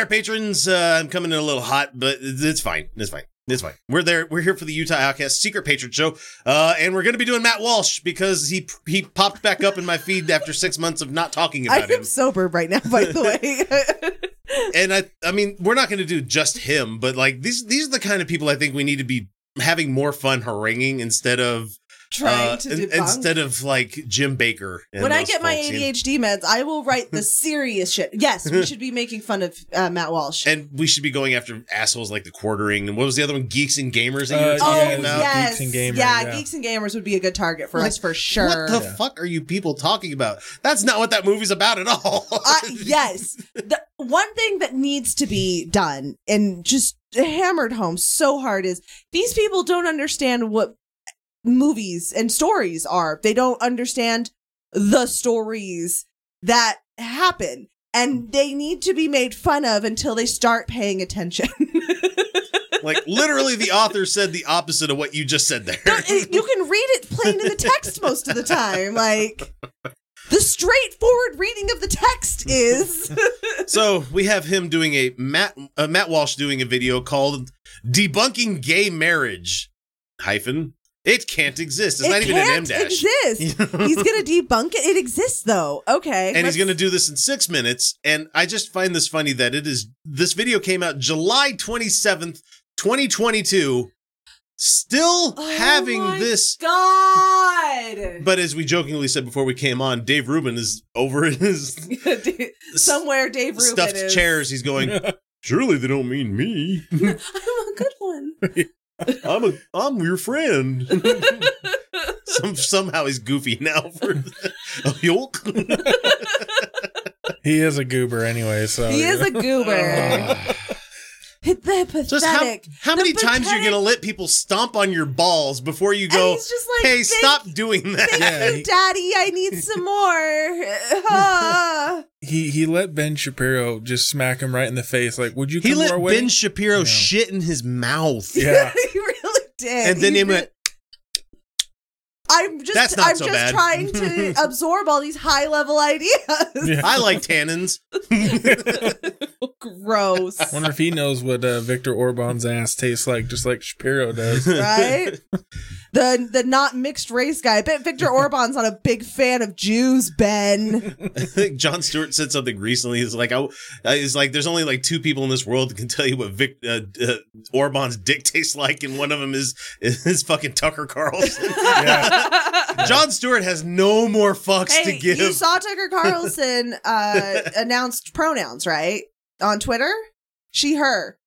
there, patrons. Uh, I'm coming in a little hot, but it's fine. It's fine. It's fine. We're there. We're here for the Utah Outcast Secret Patron Show, uh, and we're going to be doing Matt Walsh because he he popped back up in my feed after six months of not talking about him I am sober right now, by the way. And I, I mean, we're not going to do just him, but like these, these are the kind of people I think we need to be having more fun haranguing instead of Trying uh, to debunk. instead of like Jim Baker. and when I those get my folks, you know. ADHD meds, I will write the serious shit. Yes, we should be making fun of uh, Matt Walsh. and we should be going after assholes like the quartering and what was the other one? Geeks and gamers that you were Uh, talking oh yeah, about. yes, Geeks and Gamers, yeah, yeah. geeks and gamers would be a good target for Like, us for sure. What the Yeah. fuck are you people talking about? That's not what that movie's about at all. uh, yes. The one thing that needs to be done and just hammered home so hard is these people don't understand what movies and stories are. They don't understand the stories that happen. And they need to be made fun of until they start paying attention. like literally, the author said the opposite of what you just said there. You can read it plain in the text most of the time. Like the straightforward reading of the text is so we have him doing a Matt uh, Matt Walsh doing a video called "Debunking Gay Marriage." Hyphen. It can't exist. It's it not even an M can't dash. exist. He's gonna debunk it. It exists though. Okay, and he's let's- going to do this in six minutes. And I just find this funny that it is this video came out July 27th, 2022, still Oh having my this. God. But as we jokingly said before we came on, Dave Rubin is over in his Somewhere Dave Rubin stuffed is. chairs. He's going, Surely they don't mean me. I'm a good one. I'm a I'm your friend. Some, somehow he's goofy now for a yolk. He is a goober anyway, so he is a goober. Oh, the Just how, pathetic. how The many times you're pathetic- gonna let people stomp on your balls before you go, just like, hey, stop doing that. Thank Yeah, you, he- Daddy. I need some more. Ah. he he let Ben Shapiro just smack him right in the face. Like, would you come He to let our Ben wedding? Shapiro No. shit in his mouth. Yeah. he really did. And then he really- went, I'm just That's not I'm so just bad. trying to absorb all these high level ideas. Yeah. I like tannins. Gross. I Wonder if he knows what uh, Viktor Orban's ass tastes like, just like Shapiro does. right? The the not mixed race guy. I bet Viktor Orban's not a big fan of Jews, Ben. I think Jon Stewart said something recently. He's like, I, it's like there's only like two people in this world that can tell you what Vic uh, uh, Orban's dick tastes like, and one of them is is fucking Tucker Carlson. Jon Stewart has no more fucks hey, to give. you saw Tucker Carlson uh, announced pronouns, right? On Twitter? She, her.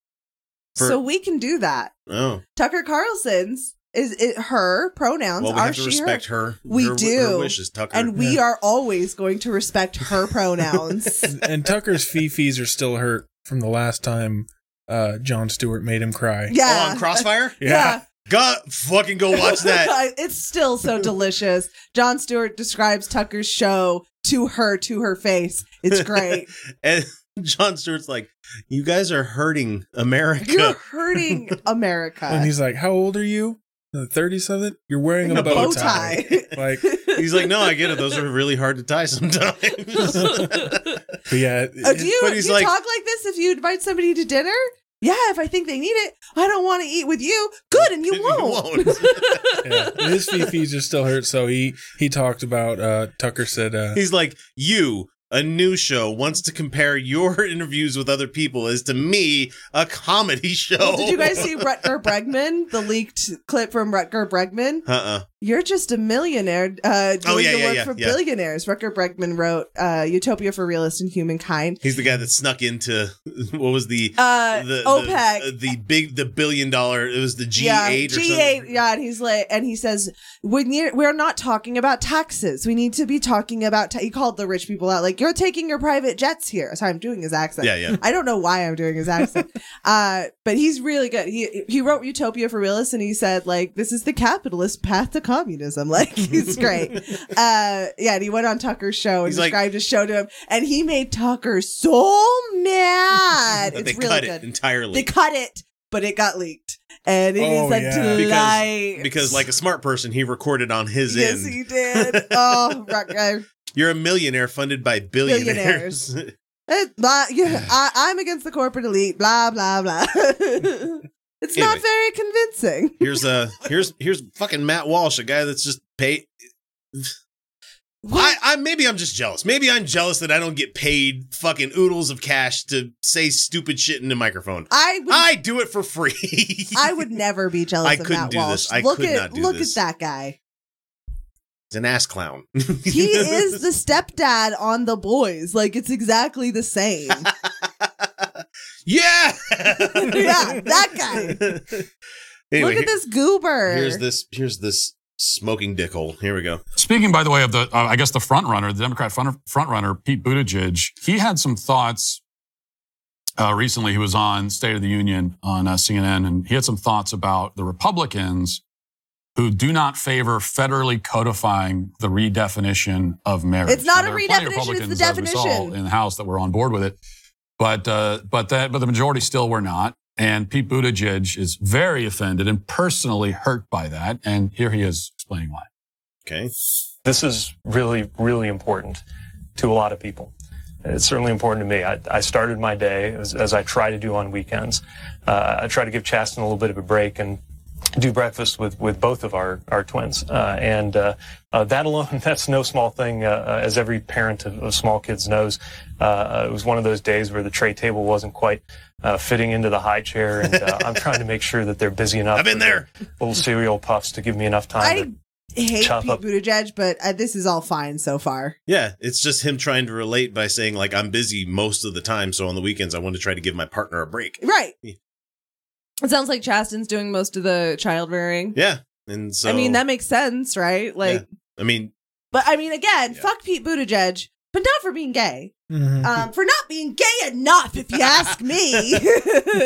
For- so we can do that. oh, Tucker Carlson's is it her pronouns well, we are have to she respect her. her. We her, do. Her wishes, Tucker. And we are always going to respect her pronouns. and Tucker's fifis are still hurt from the last time uh, Jon Stewart made him cry. yeah. oh, on Crossfire. yeah. God, fucking go watch that. it's still so delicious. Jon Stewart describes Tucker's show to her to her face. It's great. and Jon Stewart's like, you guys are hurting America. You're hurting America. And he's like, "How old are you? Thirty something? You're wearing a, A bow, bow tie." like, He's like, no, I get it. Those are really hard to tie sometimes. but yeah, Oh, do you, But do he's you like- talk like this if you invite somebody to dinner? Yeah, if I think they need it. I don't want to eat with you. Good, and you You won't. won't. yeah, his fifis are still hurt. So he he talked about. uh Tucker said, uh, He's like, you, a new show, wants to compare your interviews with other people as to me, a comedy show. Well, did you guys see Rutger Bregman, the leaked clip from Rutger Bregman? Uh-uh. You're just a millionaire uh, Oh, doing yeah, the yeah, work yeah, for billionaires. Rutger Bregman wrote uh, Utopia for Realists and Humankind. He's the guy that snuck into what was the Uh, the, OPEC. the the big the billion dollar it was the G8 yeah, G8, yeah, and he's like, and he says, when you're, we're not talking about taxes. We need to be talking about. Ta-. He called the rich people out, like you're taking your private jets here. Sorry, I'm doing his accent. Yeah, yeah. I don't know why I'm doing his accent, uh, but he's really good. He he wrote Utopia for Realists, and he said like this is the capitalist path to communism. Like he's great. uh, yeah, and he went on Tucker's show and He's like- described his show to him, and he made Tucker so mad. It's they really cut good. it entirely. They cut it, but it got leaked, and it is Oh, a yeah. delight. because like a smart person, he recorded on his yes, end. he did. Oh, Rutger. You're a millionaire funded by billionaires. Eh, blah, yeah, I, I'm against the corporate elite. Blah blah blah. It's not very convincing. Here's uh here's here's fucking Matt Walsh, a guy that's just paid. I, I maybe I'm just jealous. Maybe I'm jealous that I don't get paid fucking oodles of cash to say stupid shit in the microphone. I would. I do it for free. I would never be jealous I of couldn't Matt do Walsh. this. I look could at not do look this. at that guy. He's an ass clown. He is the stepdad on the boys. Like it's exactly the same. yeah. Yeah, that guy. Anyway, look at this goober. Here's this. Here's this smoking dickhole. Here we go. Speaking, by the way, of the, uh, I guess the front runner, the Democrat front, front runner, Pete Buttigieg, he had some thoughts uh, recently. He was on State of the Union on uh, CNN, and he had some thoughts about the Republicans who do not favor federally codifying the redefinition of marriage. It's not Now, a there are plenty of redefinition, it's the Republicans, as definition. in the House that were on board with it, but uh, but that but the majority still were not. And Pete Buttigieg is very offended and personally hurt by that. And here he is explaining why. Okay. This is really, really important to a lot of people. It's certainly important to me. I, I started my day as, as I try to do on weekends. Uh, I try to give Chasten a little bit of a break and do breakfast with, with both of our, our twins. Uh, and uh, uh, that alone, that's no small thing, uh, uh, as every parent of, of small kids knows. Uh, it was one of those days where the tray table wasn't quite uh, fitting into the high chair, and uh, I'm trying to make sure that they're busy enough. I've been there. Little cereal puffs to give me enough time. I hate chop Pete up- Buttigieg, but uh, this is all fine so far. Yeah, it's just him trying to relate by saying like I'm busy most of the time, so on the weekends I want to try to give my partner a break. Right. Yeah. It sounds like Chasten's doing most of the child rearing. Yeah, and so I mean, that makes sense, right? Like, Yeah. I mean, but I mean, again, Yeah. fuck Pete Buttigieg, but not for being gay. Mhm. Um, for not being gay enough, if you ask me.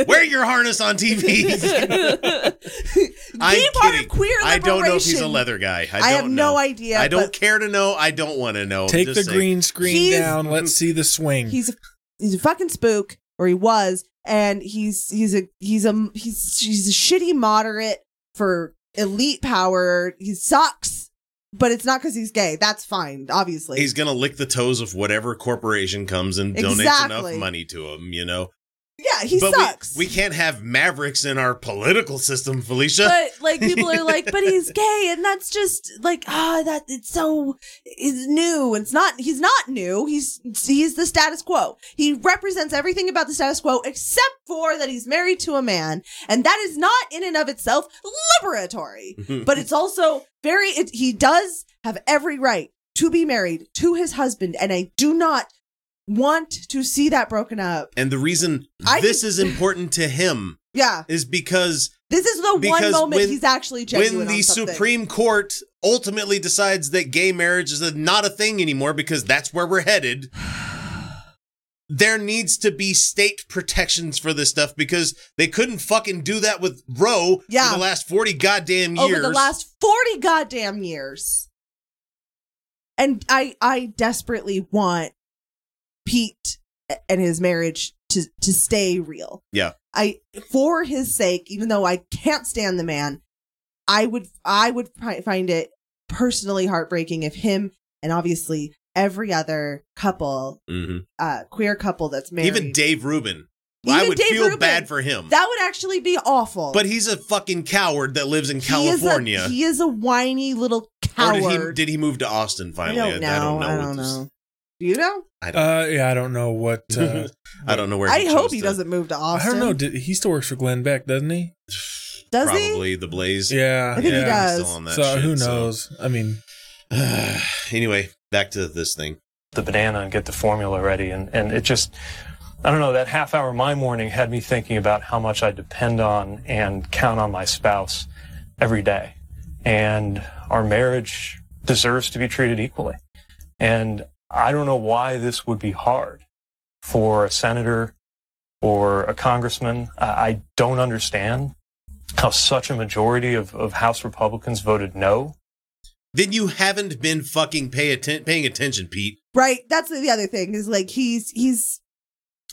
wear your harness on TV. I'm Be part kidding. of queer liberation. I don't know if he's a leather guy. I, I, have don't no idea. I don't care to know. I don't want to know. Take Just the saying. green screen He's- down. Let's see the swing. He's a, he's a fucking spook, or he was, and he's he's a he's a he's he's a shitty moderate for elite power. He sucks, but it's not because he's gay. That's fine, obviously. He's gonna lick the toes of whatever corporation comes and donates Exactly. enough money to him. You know, yeah, he but sucks. We, we can't have mavericks in our political system, Felicia. but like people are like, but he's gay, and that's just like ah, that it's so is new. It's not. He's not new. He's he's the status quo. He represents everything about the status quo except for that he's married to a man, and that is not in and of itself liberatory. but it's also very. It, he does have every right to be married to his husband, and I do not want to see that broken up. and the reason I this think- is important to him Yeah, is because this is the one Because moment when- he's actually genuine. when the on something. Supreme Court ultimately decides that gay marriage is a, not a thing anymore because that's where we're headed, there needs to be state protections for this stuff because they couldn't fucking do that with Roe Yeah. for the last 40 goddamn years. over the last 40 goddamn years. And I I desperately want Pete and his marriage to to stay real. Yeah. I for his sake, even though I can't stand the man, I would I would find it personally heartbreaking if him and obviously every other couple, Mhm. uh queer couple that's married. Even Dave Rubin. Even I would Dave feel Rubin. bad for him. that would actually be awful. but he's a fucking coward that lives in He is a- California. He is a, whiny little coward. did he, did he move to Austin I finally? don't know. I don't know. I don't know. Do you know? I don't, Uh, yeah, I don't know what. Uh, I don't know where I he hope he to- doesn't move to Austin. I don't know. Did, he still works for Glenn Beck, doesn't he? Does he? Probably the Blaze. Yeah, I think he yeah. does. Still on that So shit, who so- knows? I mean, anyway, back to this thing. the banana and get the formula ready. And, and it just, I don't know, that half hour my morning had me thinking about how much I depend on and count on my spouse every day. And our marriage deserves to be treated equally. And I don't know why this would be hard for a senator or a congressman. I, I don't understand how such a majority of, of House Republicans voted no. Then you haven't been fucking pay atten- paying attention, Pete. Right. That's the other thing is like he's he's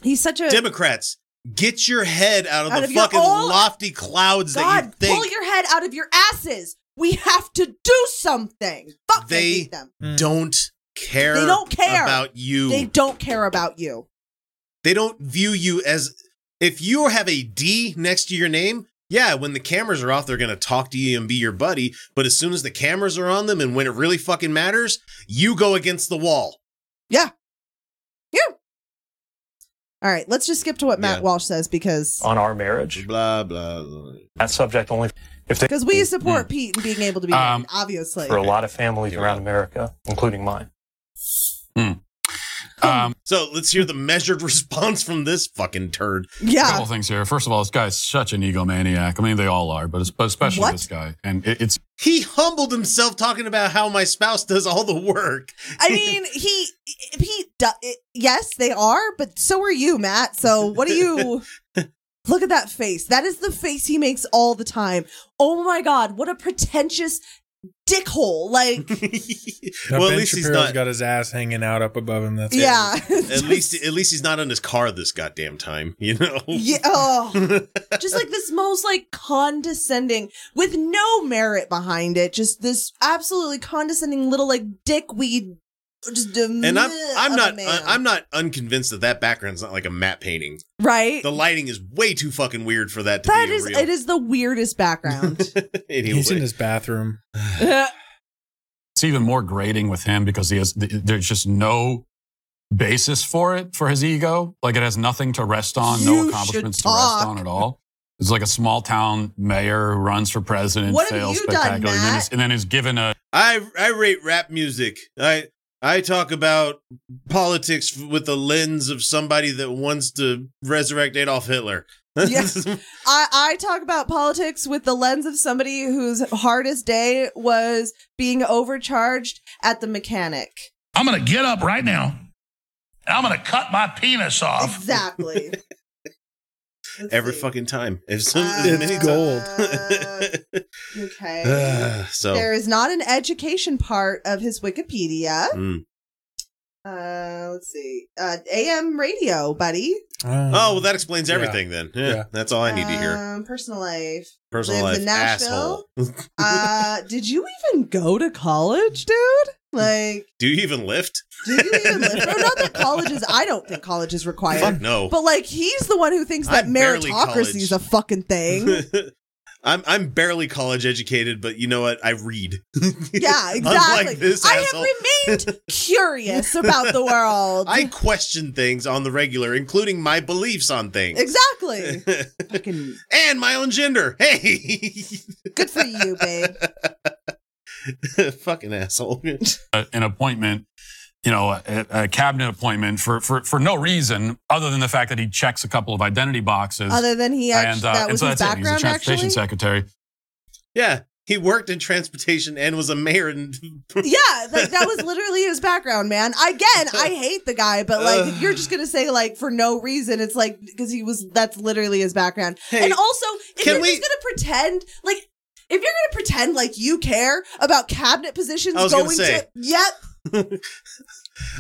he's such a Democrats, get your head out of Out the of fucking own- lofty clouds that you think Pull your head out of your asses. We have to do something. Fuck. They They- hate them. mm. don't care. They don't care. about you. They don't care about you. they don't view you as if you have a D next to your name. Yeah, when the cameras are off, they're gonna talk to you and be your buddy. But as soon as the cameras are on them and when it really fucking matters, you go against the wall. Yeah yeah all right, let's just skip to what Matt Yeah. Walsh says because on our marriage. Blah blah. blah. That subject only if they because we support Pete and being able to be Um, married, obviously. for a lot of families around. America, including mine. Um, So let's hear the measured response from this fucking turd. a yeah, couple things here. First of all, this guy's such an egomaniac. I mean, they all are, but es- but especially What? this guy. And it, it's He humbled himself talking about how my spouse does all the work. I mean, he he. do- Yes, they are, but so are you, Matt. So what do you? Look at that face. That is the face he makes all the time. Oh my god, what a pretentious dickhole! Like, Now, well, at ben least he's Shapiro's not. got his ass hanging out up above him. That's it. yeah, At least, at least he's not in his car this goddamn time. You know. yeah. Oh, just like this most like condescending with no merit behind it. Just this absolutely condescending little like dickweed. Just and I'm, I'm not, uh, man. I'm not unconvinced that that background's not like a matte painting. right. The lighting is way too fucking weird for that to That be is real. it is the weirdest background. anyway. He's in his bathroom. it's even more grating with him because he has there's just no basis for it for his ego. Like it has nothing to rest on, You no accomplishments to rest on at all. It's like a small town mayor who runs for president, What have fails you done, spectacularly, and, then Matt? is, and then is given a I I rate rap music. I I talk about politics with the lens of somebody that wants to resurrect Adolf Hitler. Yes. I, I talk about politics with the lens of somebody whose hardest day was being overcharged at the mechanic. I'm going to get up right now and I'm going to cut my penis off. Exactly. Let's Every see. fucking time. If some, Uh, as many gold. times- Okay. Uh, so There is not an education part of his Wikipedia. mm. Uh, let's see. Uh, AM radio, buddy. oh well, that explains Yeah. everything then. Yeah, Yeah. that's all I need to hear. Um, personal life. Personal lives life, in Nashville. asshole. Uh, did you even go to college, dude? Like, Do you even lift? do you even live? No, not that college is. I don't think college is required. Fuck no. But like, he's the one who thinks that I'm meritocracy is a fucking thing. I'm I'm barely college educated, but you know what? I read. Yeah, exactly. This I asshole. have remained curious about the world. I question things on the regular, including my beliefs on things. exactly. Fucking and my own gender. Hey, good for you, babe. fucking asshole. a- uh, an appointment, you know, a, a cabinet appointment for, for for no reason other than the fact that he checks a couple of identity boxes. Other than he actually, and uh, that and was so his that's it. He's a transportation Actually, secretary. Yeah, he worked in transportation and was a mayor. And yeah, like that was literally his background, man. Again, I hate the guy, but like, if you're just gonna say like for no reason, it's like because he was. That's literally his background. Hey, and also, if can you're we- just gonna pretend like. If you're gonna pretend like you care about cabinet positions I was gonna going say. to, yep,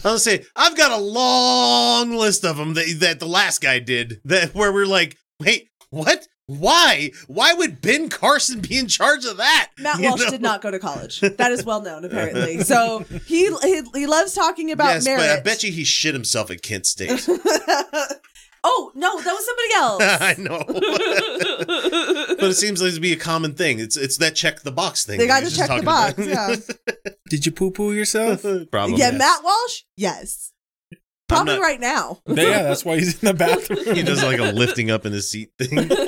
I'll say I've got a long list of them that that the last guy did. That where we're like, wait, what? Why? Why would Ben Carson be in charge of that? Matt You Walsh know? did not go to college. That is well known, apparently. So he he, he loves talking about yes, merit. but I bet you he shit himself at Kent State. oh no, that was somebody else. I know. but it seems like to be a common thing. It's it's that check the box thing. They got to check the box. talking Yeah, about. Did you poo poo yourself? Probably. yeah. yes. Matt Walsh, yes, probably not- right now. yeah, that's why he's in the bathroom. He does like a lifting up in his seat thing.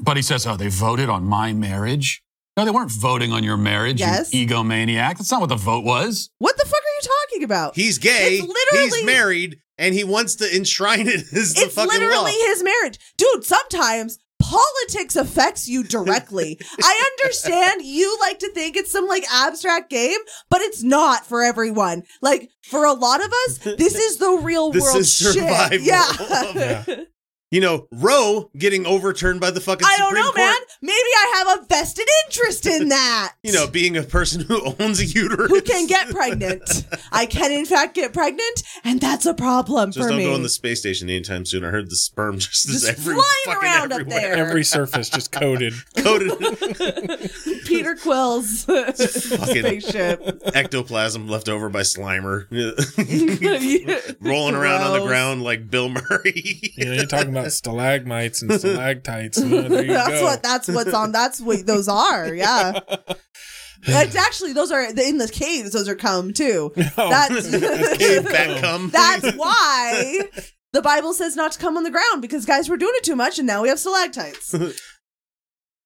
But he says, "Oh, they voted on my marriage." No, they weren't voting on your marriage. Yes. You egomaniac. That's not what the vote was. what the fuck are you talking about? He's gay. It's literally- he's married, and he wants to enshrine it as the it's fucking literally law. his marriage, dude. Sometimes politics affects you directly. I understand you like to think it's some like abstract game, but it's not for everyone. Like for a lot of us, this is the real This world is survival. shit. Yeah. Yeah. You know, Roe getting overturned by the fucking I don't Supreme know, Court. man. Maybe I have a vested interest in that. You know, being a person who owns a uterus. who can get pregnant. I can, in fact, get pregnant, and that's a problem Just for don't me. go on the space station anytime soon. I heard the sperm just, is Just every, flying fucking around up there. Every surface just coated. Coated Peter Quill's spaceship. ectoplasm left over by Slimer. Rolling around on the ground like Bill Murray. You know, you're talking about stalagmites and stalactites. You know, that's go. what that's what's on. That's what those are. Yeah. It's actually those are in the caves. Those are come too. Oh, That's Cave back cum. that's why the Bible says not to come on the ground because guys were doing it too much, and now we have stalactites,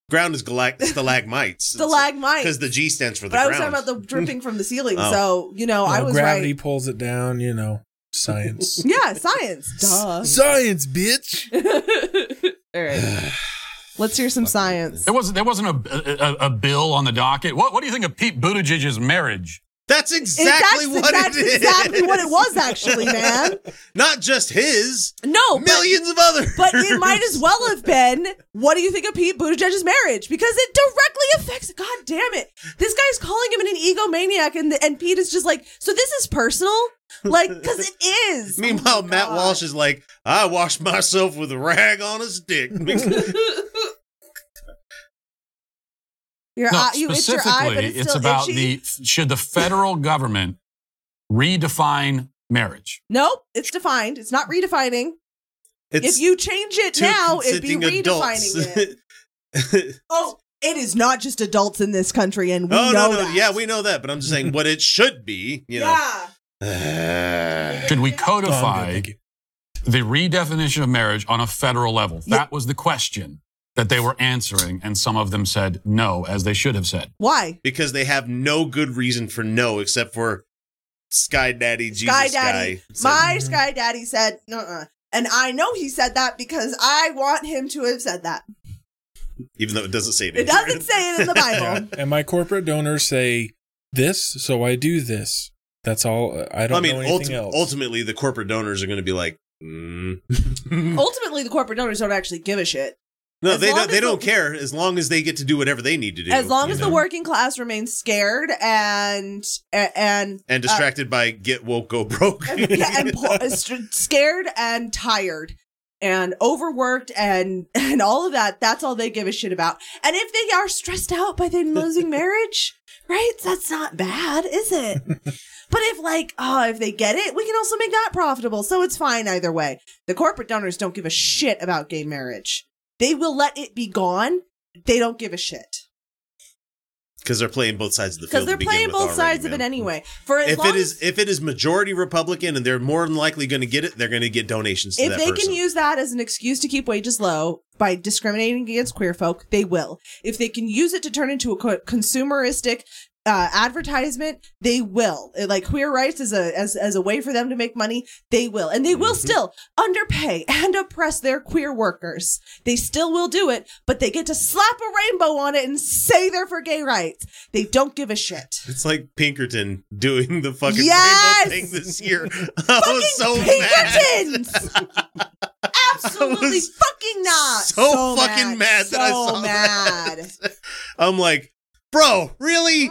ground is galact- stalagmites. stalagmites. Because the G stands for the But I was talking about the dripping from the ceiling. Oh. So you know, I was gravity right. pulls it down. You know, science. Yeah, science. Duh. science, bitch. All right. Let's hear some science. There wasn't there wasn't a, a, a bill on the docket. What what do you think of Pete Buttigieg's marriage? That's exactly that's, what that's it is. exactly what it was, actually, man. Not just his, No, but, millions of others. but it might as well have been. What do you think of Pete Buttigieg's marriage? Because it directly affects. God damn it! This guy's calling him an egomaniac, and and Pete is just like, so this is personal, like because it is. Oh Meanwhile, Oh Matt God. Walsh is like, I washed myself with a rag on a stick. Your No, eye, you itch your eye, specifically, but it's, it's, about itchy. the should the federal government redefine marriage? Nope, it's defined. It's not redefining. It's if you change it now, it'd be consenting redefining it. Oh, it is not just adults in this country, and we oh know no, no, that. yeah, we know that. But I'm just saying what it should be. You yeah. know. Should we Oh, I'm good, codify the redefinition of marriage on a federal level? Yeah. That was the question that they were answering, and some of them said no, as they should have said. Why? because they have no good reason for no, except for Sky Daddy Jesus Sky Daddy. Guy. said- My Sky Daddy said, uh And I know he said that because I want him to have said that. even though it doesn't say it. It doesn't say it in the Bible. And my corporate donors say this, so I do this. That's all. I don't I mean, know anything ulti- else. ultimately, the corporate donors are going to be like, mm. Ultimately, the corporate donors don't actually give a shit. no, as they don't. They don't the- care as long as they get to do whatever they need to do. As long as know? the working class remains scared and and and distracted by get woke, go broke. and, yeah, and po- uh, scared and tired and overworked and and all of that that's all they give a shit about and if they are stressed out by them losing marriage right that's not bad is it but if like oh if they get it we can also make that profitable. So it's fine either way. The corporate donors don't give a shit about gay marriage. They will let it be gone. They don't give a shit. Because they're playing both sides of the because they're playing both already, sides of it anyway. For as If it is if it is majority Republican and they're more than likely going to get it, they're going to get donations to if they person. can use that as an excuse to keep wages low by discriminating against queer folk, they will. If they can use it to turn into a consumeristic uh, advertisement, they will. Uh, Like queer rights as a as as a way for them to make money, they will, and they will Mhm. still underpay and oppress their queer workers. They still will do it, but they get to slap a rainbow on it and say they're for gay rights. They don't give a shit. It's like Pinkerton doing the fucking Yes! rainbow thing this year. I was so mad. Pinkertons! Absolutely fucking not. so fucking mad that I So saw mad. that. I'm like, bro, really?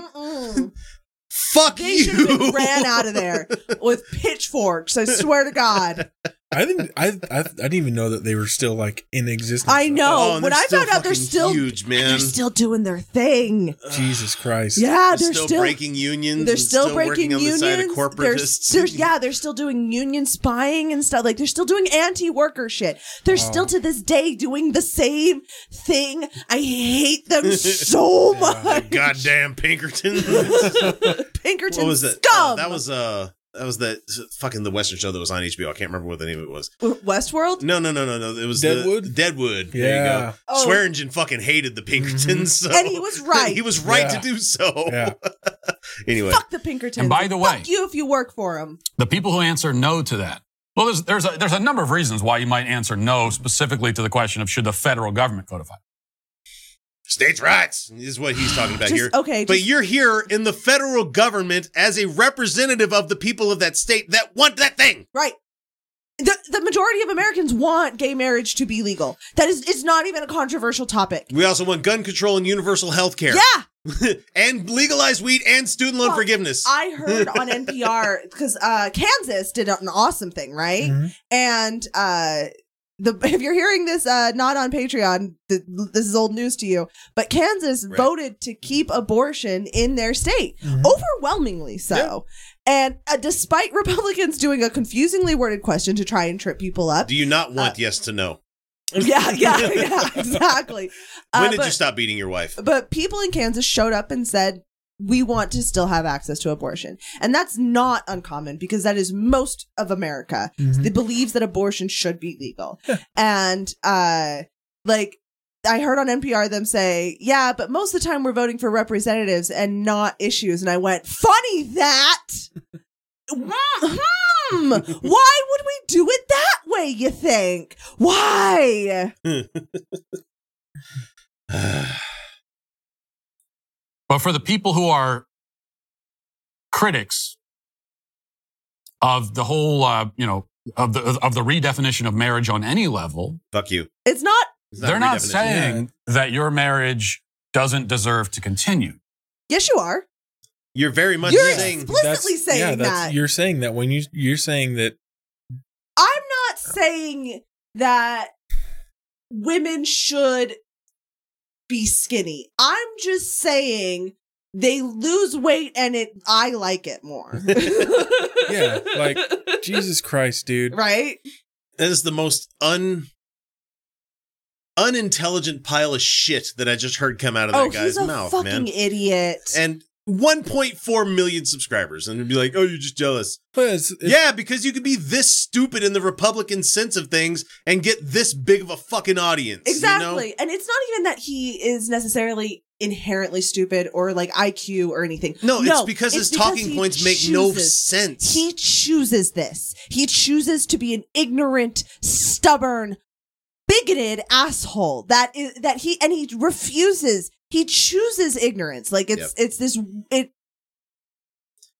Fuck They you. should have been ran out of there with pitchforks. I swear to God. I think I, I I didn't even know that they were still like in existence. I know. Oh, when I found out they're still huge, man. they're still doing their thing. Jesus Christ. Yeah, They're they're still, still breaking unions. they're and still, breaking working on unions. the side of They're- They're, yeah, they're still doing union spying and stuff. Like they're still doing anti-worker shit. They're still to this day doing the same thing. I hate them so much. Goddamn Pinkerton. Pinkerton what was that? scum. Oh, that was uh that was that fucking the Western show that was on HBO. I can't remember what the name of it was. Westworld. No, no, no, no, no. It was Deadwood? The, Deadwood. There you Yeah. go. Oh. Swearingen fucking hated the Pinkertons, mm-hmm. so- And he was right. he was right Yeah. to do so. Yeah. anyway, Fuck the Pinkertons. And by the way- fuck you if you work for them. The people who answer no to that. Well, there's there's a, there's a number of reasons why you might answer no specifically to the question of should the federal government codify. States' rights is what he's talking about Just- here. okay, but just- you're here in the federal government as a representative of the people of that state that want that thing. Right. the, the majority of Americans want gay marriage to be legal. That is, it's not even a controversial topic. We also want gun control and universal health care. Yeah, and legalized weed and student loan Well, forgiveness. I heard on NPR because uh, Kansas did an awesome thing, right? Mhm. And uh, the if you're hearing this uh, not on Patreon, th- this is old news to you. But Kansas Right. voted to keep abortion in their state, Mhm. overwhelmingly so. And uh, despite Republicans doing a confusingly worded question to try and trip people up, Do you not want Uh, yes to no? yeah, yeah, yeah, exactly. When Uh, did but- you stop beating your wife? but people in Kansas showed up and said, we want to still have access to abortion. And that's not uncommon because that is most of America Mhm. that believes that abortion should be legal. and, uh, like, I heard on NPR them say, yeah, but most of the time we're voting for representatives and not issues. And I went, funny that. Hmm. Why would we do it that way, you think? Why? But for the people who are critics of the whole, uh, you know, of the of the redefinition of marriage on any level, Fuck you. It's not It's they're not redefinition. saying that your marriage doesn't deserve to continue. Yes, you are. You're very much You're saying explicitly saying yeah, that's, that. You're saying that when you you're saying that I'm not saying that women should be skinny. I'm just saying they lose weight and it I like it more. Yeah, like, Jesus Christ, dude. right? that is the most un unintelligent pile of shit that I just heard come out of that Oh, guy's he's a mouth, fucking man. idiot. And 1.4 million subscribers, and be like, "Oh, you're just jealous." But it's, it's- yeah, because you could be this stupid in the Republican sense of things and get this big of a fucking audience. you know? exactly. And it's not even that he is necessarily inherently stupid or like IQ or anything. No, it's because his because talking he points make no sense. He chooses this. He chooses to be an ignorant, stubborn, bigoted asshole. That is that he and he refuses. He chooses ignorance. Like it's Yep. it's this it.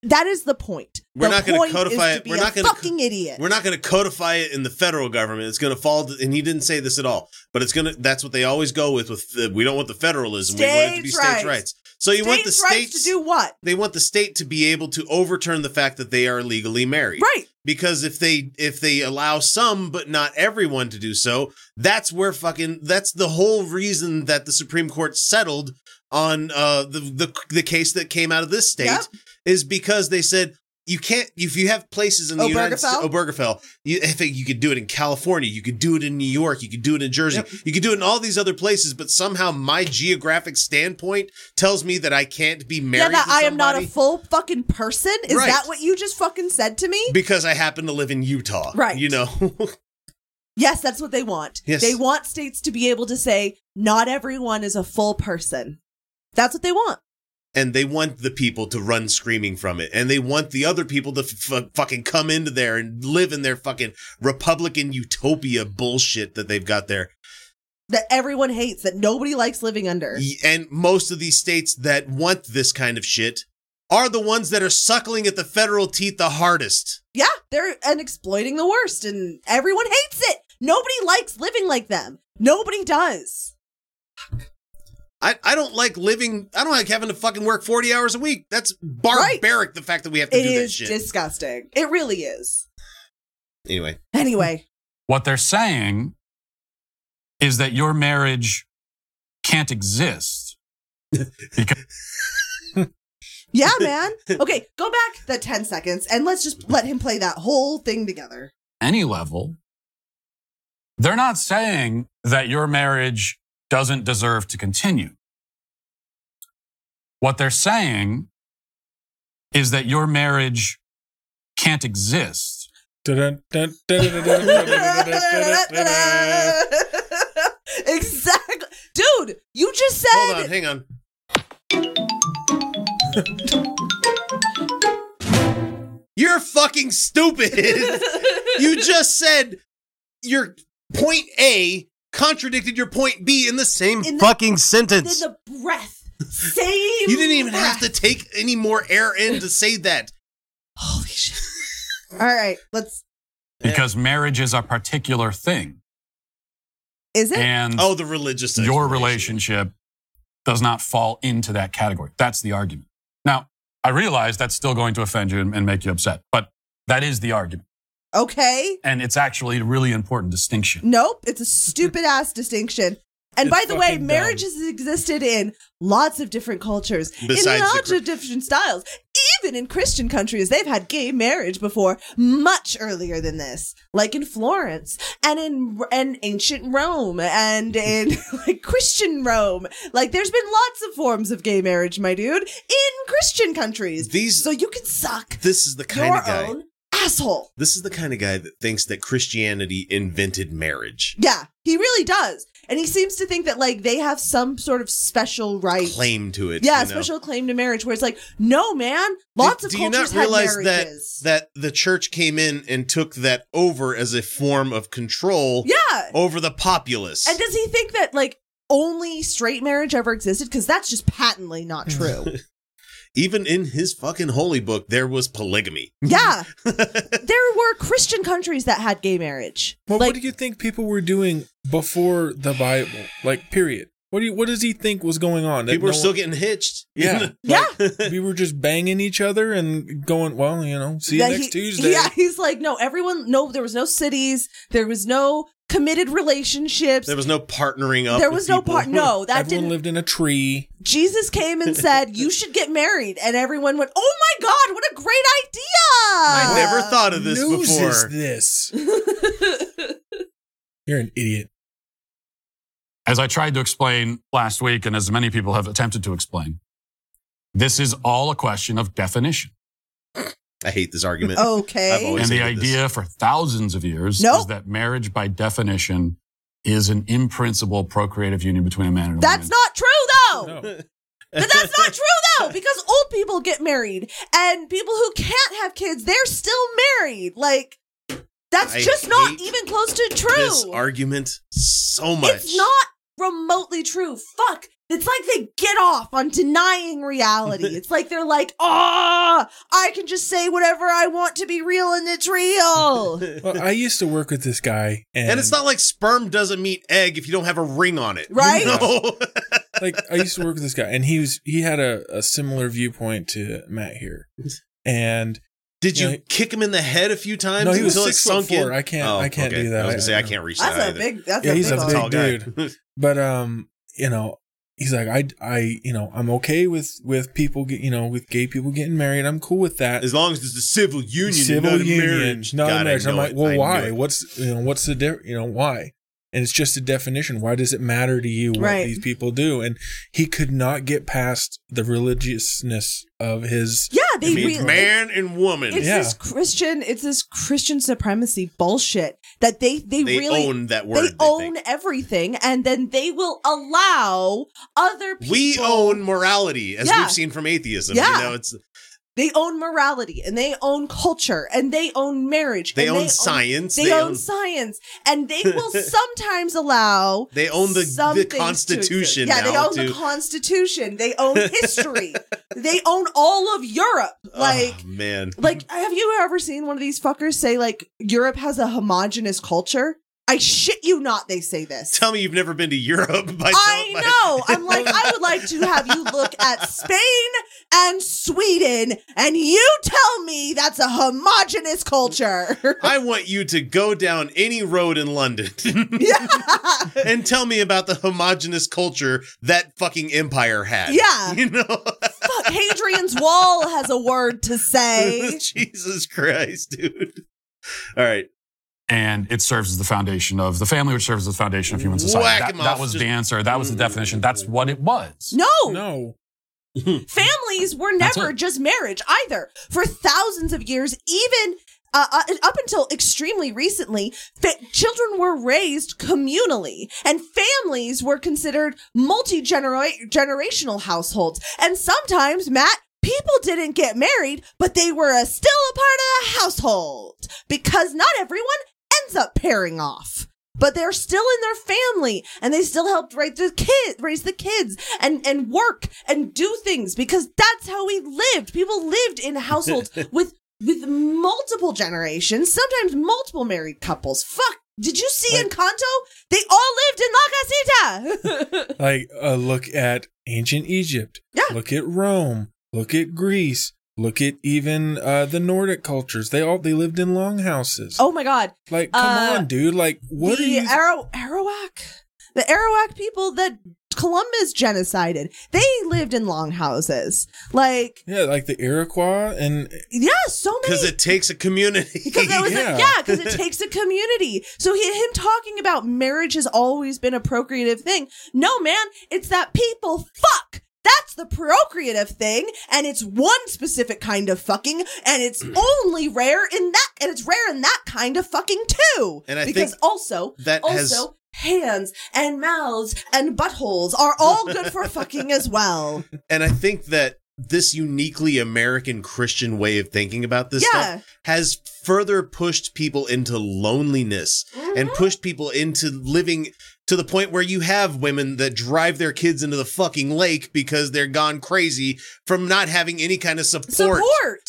That is the point. We're The not gonna codify it. We're not gonna fucking idiot. We're not going to codify it in the federal government. It's going to fall, to, and he didn't say this at all. But it's going to. That's what they always go with. With the, we don't want the federalism. we want it to be States' states' rights. rights. So you want the States' states to do what? They want the state to be able to overturn the fact that they are legally married. Right. Because if they if they allow some but not everyone to do so, that's where fucking that's the whole reason that the Supreme Court settled on uh the the, the case that came out of this state Yep. is because they said you can't if you have places in the United States Obergefell? You I think you could do it in California you could do it in New York you could do it in Jersey Yep. you could do it in all these other places but somehow my geographic standpoint tells me that I can't be married yeah, that I am not a full fucking person. Is Right. that what you just fucking said to me? because I happen to live in Utah Right. you know Yes, that's what they want. Yes. They want states to be able to say, not everyone is a full person. That's what they want. And they want the people to run screaming from it and they want the other people to f- fucking come into there and live in their fucking republican utopia bullshit that they've got there That everyone hates, that nobody likes living under. And most of these states that want this kind of shit are the ones that are suckling at the federal teeth the hardest Yeah, they're and exploiting the worst, and everyone hates it. Nobody likes living like them. Nobody does. I, I don't like living i don't like having to fucking work 40 hours a week that's barbaric the fact that we have to It do that is shit disgusting. It really is. anyway Anyway, What they're saying is that your marriage can't exist because yeah, man. Okay, go back the 10 seconds and let's just let him play that whole thing together. any level, they're not saying that your marriage doesn't deserve to continue. What they're saying is that your marriage can't exist. exactly. Dude, you just said. Hold on, hang on. You're fucking stupid. you just said your point A contradicted your point B in the same In the- fucking in sentence. the breath. Same. you didn't even have to take any more air in to say that. Holy shit. All right, let's because marriage is a particular thing. Is it? And Oh, the religious. your relationship does not fall into that category. That's the argument. Now, I realize that's still going to offend you and, and make you upset, but that is the argument. Okay. And it's actually a really important distinction. Nope. It's a stupid ass distinction. And It's by the way, fucking dumb. marriage has existed in lots of different cultures, Besides in lots Chri- of different styles. Even in Christian countries, they've had gay marriage before, much earlier than this, like in Florence and in and ancient Rome and in like Christian Rome. Like, there's been lots of forms of gay marriage, my dude, in Christian countries. These. so you can suck this is the kind your of guy. own asshole. This is the kind of guy that thinks that Christianity invented marriage. Yeah, he really does. And he seems to think that like they have some sort of special right. Claim to it. yeah, you know? special claim to marriage where it's like, no man, lots do, of do you cultures not realize had that marriages. that the church came in and took that over as a form of control yeah. over the populace? And does he think that like only straight marriage ever existed? Because that's just patently not true. Even in his fucking holy book, there was polygamy. yeah. There were Christian countries that had gay marriage. Well, like what do you think people were doing before the Bible? Like, period. What do you, what does he think was going on? That People were no still one- getting hitched. Yeah. Yeah. we were just banging each other and going, well, you know, see you that next he- Tuesday. Yeah, he's like, no, everyone, no, there was no cities, there was no committed relationships. there was no partnering up. there with was no people. part. No, that Everyone didn't. lived in a tree. Jesus came and said, "You should get married," and everyone went, "Oh my god, what a great idea!" I never thought of this News before. is this? You're an idiot. As I tried to explain last week, and as many people have attempted to explain, this is all a question of definition. I hate this argument. I've Okay. always- and the hated this. idea for thousands of years Nope. is that marriage, by definition, is an in principle procreative union between a man and a That's woman. That's not true, though. No. But that's not true, though, because old people get married, and people who can't have kids, they're still married. Like, that's I just not even close to true. this true. argument so much. It's not remotely true. Fuck. It's like they get off on denying reality. It's like they're like, oh, I can just say whatever I want to be real and it's real. Well, I used to work with this guy, and, And it's not like sperm doesn't meet egg if you don't have a ring on it. Right? You know? like I used to work with this guy, and he was he had a, a similar viewpoint to Matt here, and Did you Yeah. kick him in the head a few times no, he was until it six foot sunk four. in? I can't Oh, I can't okay. do that. I was gonna say I can't reach That's that a either. big, that's Yeah, a he's big a one. Tall guy. dude. But um, you know, he's like I I you know I'm okay with with people get you know with gay people getting married. I'm cool with that. As long as it's a civil union, Civil not union, marriage. not God, marriage. I'm like, well, I why? What's you know what's the difference? you know why? And it's just a definition. Why does it matter to you what Right. these people do? And he could not get past the religiousness of his. Yeah, they It means really. man and woman. It's Yeah. this Christian, it's this Christian supremacy bullshit that they they, they really own that word. they word. own think. everything, and then they will allow other people. We own morality, as Yeah. we've seen from atheism. Yeah. You know, it's They own morality, and they own culture, and they own marriage. they and own science. They, own, science, and they will sometimes allow. They own the- the things to exist. Constitution Yeah, they own the. Constitution. They own history. they own all of Europe. Ah, like, oh, man, like, have you ever seen one of these fuckers say like Europe has a homogenous culture? I shit you not. They say this. tell me you've never been to Europe. By I by- know. I'm like, I would like to have you look at Spain and Sweden, and you tell me that's a homogenous culture. I want you to go down any road in London yeah. and tell me about the homogenous culture that fucking empire had. Yeah. You know? Fuck, Hadrian's Wall has a word to say. Jesus Christ, dude. All right. And it serves as the foundation of the family, which serves as the foundation of human society. Whack That, 'em that off, was just- the answer. That was the definition. That's what it was. No, No, families were never just marriage either. For thousands of years, even uh, uh, up until extremely recently, fa- children were raised communally, and families were considered multi generational households. And sometimes, Matt. People didn't get married, but they were uh, still a part of the household because not everyone ends up pairing off. But they're still in their family and they still helped raise the kid, raise the kids and, and work and do things because that's how we lived. People lived in households with with multiple generations, sometimes multiple married couples. Fuck. Did you see Like- Encanto? They all lived in La Casita. Like, uh, look at ancient Egypt. Yeah. Look at Rome. Look at Greece. Look at even uh, the Nordic cultures. They all they lived in longhouses. oh my god. like, come uh, on, dude. Like, what the are you? Arrow Arawak? The Arawak people that Columbus genocided. They lived in longhouses. Like, yeah, like the Iroquois and yeah, so many Because it takes a community. because that was Yeah. a, yeah, because it takes a community. So he, him talking about marriage has always been a procreative thing. No, man, it's that people fuck. That's the procreative thing, and it's one specific kind of fucking, and it's only rare in that, and it's rare in that kind of fucking too. And I because think also, that also has- hands and mouths and buttholes are all good for fucking as well. And I think that this uniquely American Christian way of thinking about this Yeah. stuff has further pushed people into loneliness and Mhm. pushed people into living to the point where you have women that drive their kids into the fucking lake because they're gone crazy from not having any kind of support. Support.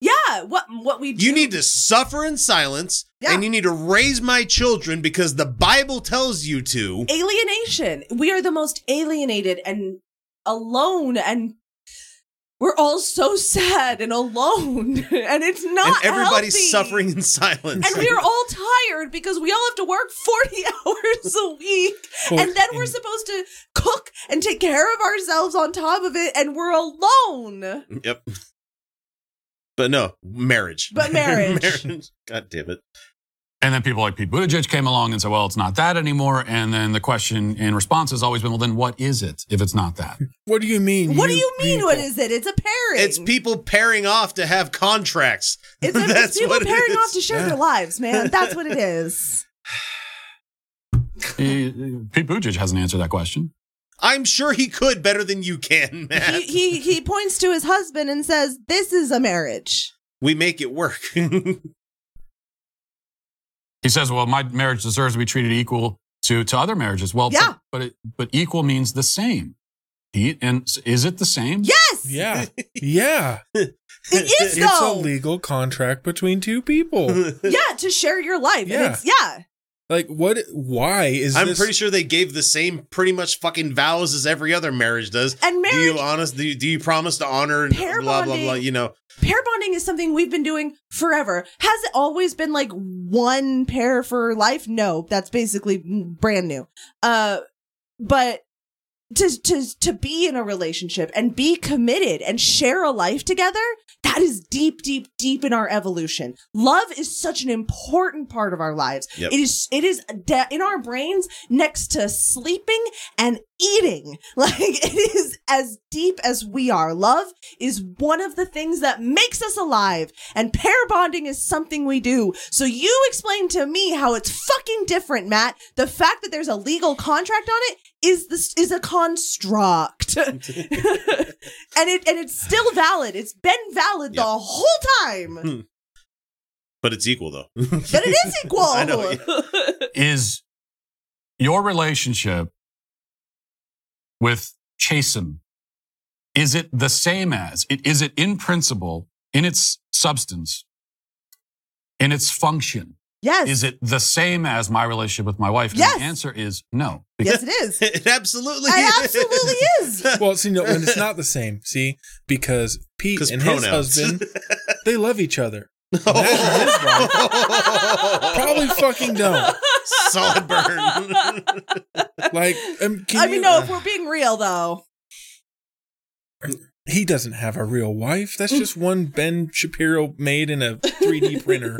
Yeah, what what we do. You need to suffer in silence Yeah. and you need to raise my children because the Bible tells you to. alienation. We are the most alienated and alone and we're all so sad and alone and it's not and everybody's healthy. suffering in silence. and we are all tired because we all have to work 40 hours a week and then we're supposed to cook and take care of ourselves on top of it and we're alone Yep. But no, marriage. But marriage. marriage. God damn it. And then people like Pete Buttigieg came along and said, well, it's not that anymore. And then the question in response has always been, well, then what is it if it's not that? what do you mean? what do you mean what people? is it it's a pairing It's people pairing off to have contracts. it's, a, it's people what it pairing is. off to share Yeah. their lives man that's what it is He- Pete Buttigieg hasn't answered that question. I'm sure he could better than you can, Matt. he, he he points to his husband and says, "This is a marriage." we make it work. He says, well, my marriage deserves to be treated equal to, to other marriages. Well, Yeah. but, but, it, but equal means the same. Pete, and is it the same? Yes, Yeah, yeah. it is It's a legal contract between two people. yeah, to share your life. And Yeah. it's yeah. Like, what? Why is I'm this? pretty sure they gave the same pretty much fucking vows as every other marriage does. And do you honest? Do you, do you promise to honor and Pair blah blah blah? You know, pair bonding is something we've been doing forever. Has it always been like one pair for life? No, that's basically brand new. Uh but to to to be in a relationship and be committed and share a life together, that is deep deep deep in our evolution. Love is such an important part of our lives. Yep. It is it is de- in our brains next to sleeping and eating. Like it is as deep as we are. Love is one of the things that makes us alive and pair bonding is something we do. So you explain to me how it's fucking different, Matt. The fact that there's a legal contract on it is this is a construct. and it and it's still valid. It's been valid the whole time. Hmm. but it's equal though. But it is equal. I know, Is your relationship with Chasten, is it the same as, it, is it in principle, in its substance, in its function? Yes. Is it the same as my relationship with my wife? And Yes. The answer is no. Yes, it is. it absolutely. It is. absolutely is. well, see, no, and it's not the same. See, because Pete and his husband, they love each other. Matt his wife probably fucking don't. Solid burn. Like, um, can I you- mean, no, if we're being real though. he doesn't have a real wife. That's just one Ben Shapiro made in a 3D printer.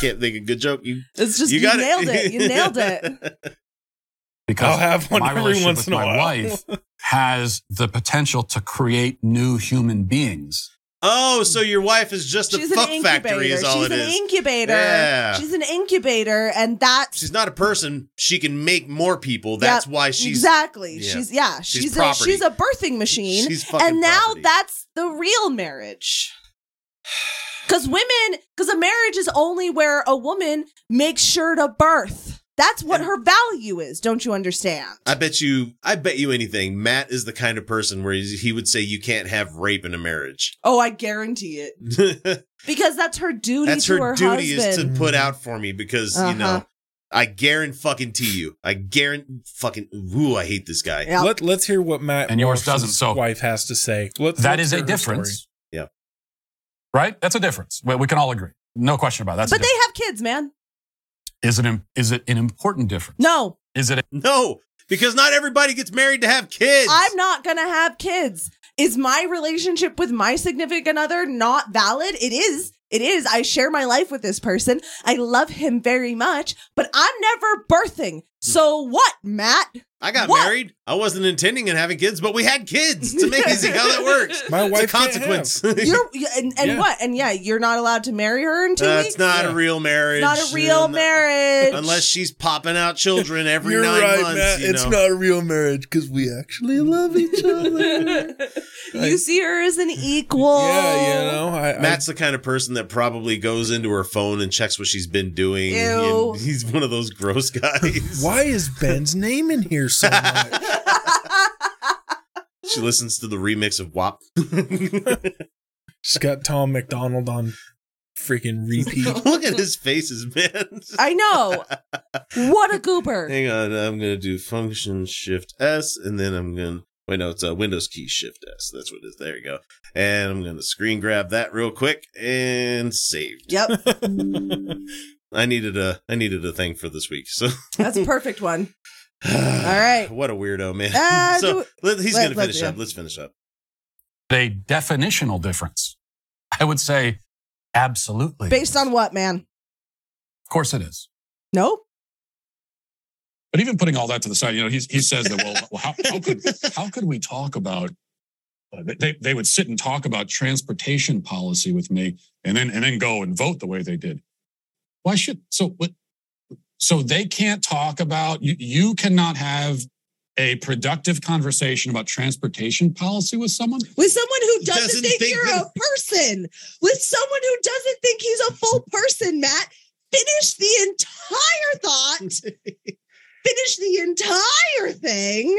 Can't think of a good joke. You It's just you you, got nailed it. it. You nailed it. Because I'll have one my every relationship once with in a my while. wife has the potential to create new human beings. oh, so your wife is just a fuck an incubator. factory, is all She's it an incubator. Yeah. She's an incubator, and that's She's not a person. She can make more people. That's Yep, why she's exactly. yeah. She's yeah. She's She's a, property. she's a birthing machine, She's fucking and now property. that's the real marriage. Because women, because a marriage is only where a woman makes sure to birth. That's what her value is. Don't you understand? I bet you, I bet you anything. Matt is the kind of person where he would say you can't have rape in a marriage. Oh, I guarantee it. Because that's her duty That's to her, her, duty husband. is to put out for me because you Uh-huh. know I guarantee fucking to you. I guarantee fucking. Ooh, I hate this guy. Yeah. Let, let's hear what Matt And yours Morrison's doesn't, so- wife has to say. Let's, That let's is a difference. story. Yeah. Right? That's a difference. We, we can all agree. No question about that. That's but they have kids, man. Is it, im- is it an important difference? No, Is it A- No, because not everybody gets married to have kids. I'm not gonna have kids. Is my relationship with my significant other not valid? It is. It is. I share my life with this person. I love him very much, but I'm never birthing. So what, Matt? I got What? married. I wasn't intending on having kids, but we had kids. It's amazing how that works. My It's a wife can't consequence. You're and, and Yeah. what? And yeah, you're not allowed to marry her in two That's weeks. not Yeah. a real marriage. Not a real And- marriage. Unless she's popping out children every You're nine right, months. Matt. you It's know. not a real marriage because we actually love each other. you see her as an equal. yeah, you know. I, I, Matt's the kind of person that probably goes into her phone and checks what she's been doing. Ew. And he's one of those gross guys. Why is Ben's name in here so much? She listens to the remix of WAP. She's got Tom MacDonald on freaking repeat. Look at his faces, man. I know. What a goober. Hang on, I'm gonna do function shift S, and then I'm gonna wait. No, it's a Windows key shift S. That's what it is. There you go. And I'm gonna screen grab that real quick and saved. Yep, I needed a I needed a thing for this week. So that's a perfect one. all right. what a weirdo, man. Uh, so do- let- he's let- gonna let's- finish yeah. up. Let's finish up. a definitional difference? I would say absolutely. Based on what, man? Of course it is. No. But even putting all that to the side, you know, he, he says that, well, well how, how could how could we talk about? Uh, they they would sit and talk about transportation policy with me, and then and then go and vote the way they did. Why should so? What? So they can't talk about you. You cannot have a productive conversation about transportation policy with someone. with someone who doesn't, Doesn't think, think you're that- a person, with someone who doesn't think he's a full person, Matt. Finish the entire thought. Finish the entire thing.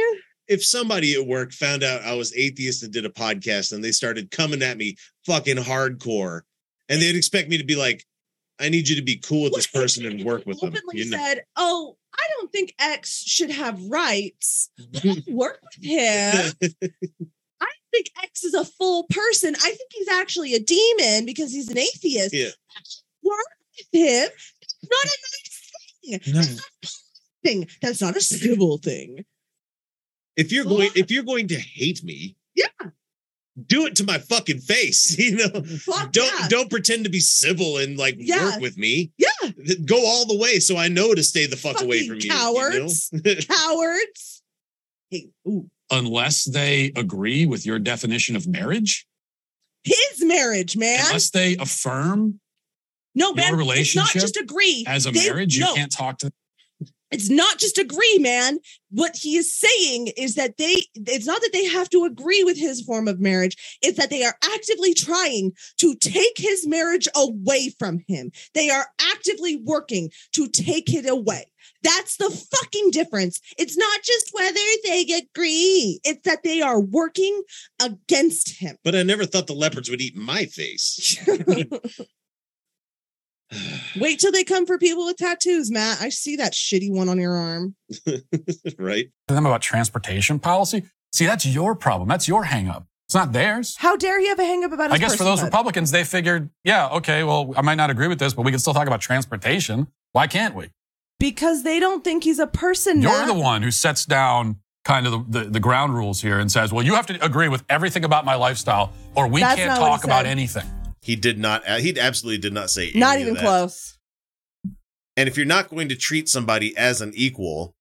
if somebody at work found out I was atheist and did a podcast and they started coming at me fucking hardcore, and they'd expect me to be like, I need you to be cool with this person and work with them. You know? said, "Oh, I don't think X should have rights. Work with him. I think X is a full person. I think he's actually a demon because he's an atheist. Yeah. Work with him. It's not a nice thing. No. That's not a thing. That's not a civil thing. if you're going if you're going to hate me, Yeah. Do it to my fucking face. You know, Fuck don't yeah. don't pretend to be civil and like Yeah. work with me. Yeah. Go all the way so I know to stay the fuck away from cowards. you. you know? Cowards. Hey, ooh. unless they agree with your definition of marriage, His marriage, man. unless they affirm no, man. your It's not just agree. as a They- marriage, you no. can't talk to it's not just agree, man. What he is saying is that they, it's not that they have to agree with his form of marriage. It's that they are actively trying to take his marriage away from him. They are actively working to take it away. That's the fucking difference. It's not just whether they agree, it's that they are working against him. But I never thought the leopards would eat my face. Wait till they come for people with tattoos, Matt. I see that shitty one on your arm. right? To them about transportation policy. See, that's your problem. That's your hangup. It's not theirs. How dare he have a hangup about his I guess for those personhood? Republicans, they figured, yeah, okay, well, I might not agree with this, but we can still talk about transportation. Why can't we? because they don't think he's a person. You're Matt. the one who sets down kind of the, the, the ground rules here and says, well, you have to agree with everything about my lifestyle or we That's can't not what he talk about anything. He did not. uh, He absolutely did not say. Not even close. And if you're not going to treat somebody as an equal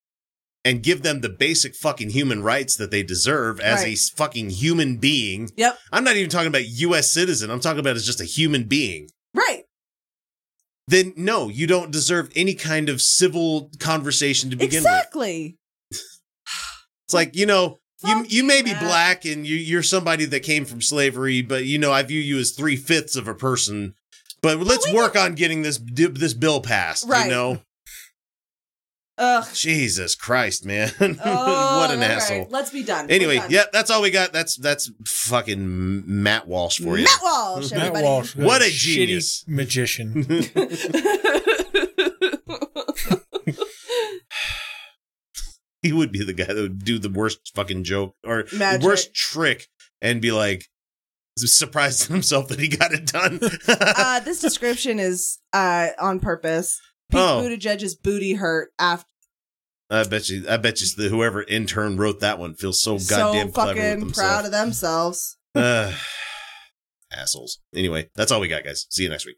and give them the basic fucking human rights that they deserve as a Right. s- fucking human being, Yep. I'm not even talking about U.S. citizen. I'm talking about as just a human being. Right. Then no, you don't deserve any kind of civil conversation to begin with. Exactly. It's like you know. You, you may be black and you, you're somebody that came from slavery, but you know I view you as three fifths of a person. But let's we work on getting this this bill passed. Right. You know, Ugh. Jesus Christ, man. Oh, what an all right. asshole. Let's be done. We're Anyway, done. yeah, that's all we got. That's that's fucking Matt Walsh for you. Matt Walsh, Matt. Walsh, What a shitty genius. magician. he would be the guy that would do the worst fucking joke or Magic. worst trick and be like surprised himself that he got it done. uh, this description is uh, on purpose. Pete Oh. Buttigieg's booty hurt after I bet you. I bet you the whoever intern wrote that one feels so so goddamn with fucking proud of themselves. Uh, assholes. Anyway, that's all we got, guys. See you next week.